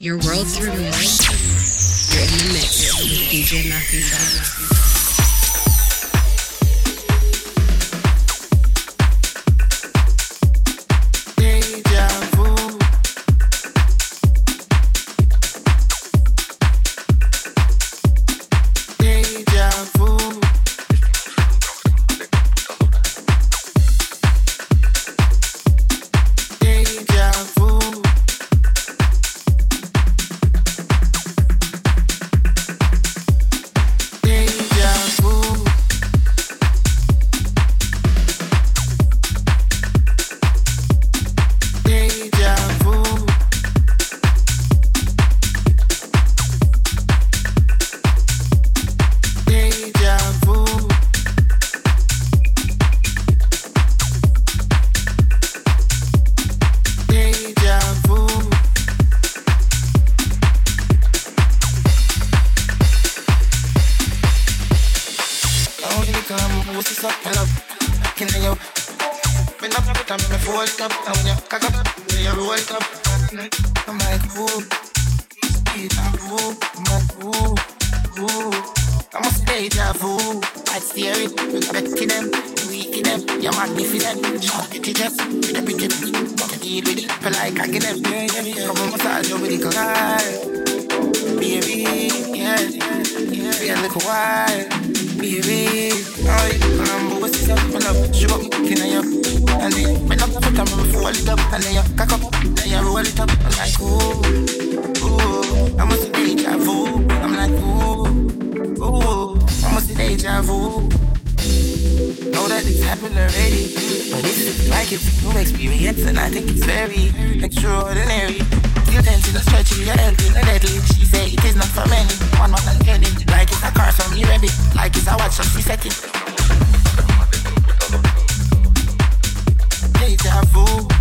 Your world's removed. You're in the mix with DJ Matthew. up, turn up, can I up? Me not put on me full cup, and when you cock up, when you roll up, I'm like, ooh, eat a boo, my boo, boo. I'm a deja vu, I steer it, respecting them, weak them, you're magnificent, short it just, with a big it, but deal with it, feel like I get them, come on, massage your vertical eye, baby feeling quiet. Baby, Oh, I remember what you said, my love. She got me in your and then when I'm put on my roll it up and then you cock up, then you roll it up. I'm like, ooh, ooh, I must be deja vu. I'm like, ooh, ooh, I'm be deja vu. Know that it's happened already, but it's like it's a new experience, and I think it's very extraordinary. Till then, till I stretch it, you're healthy, deadly. She said it is not for many. One more like it's a watch, she set. Deja vu.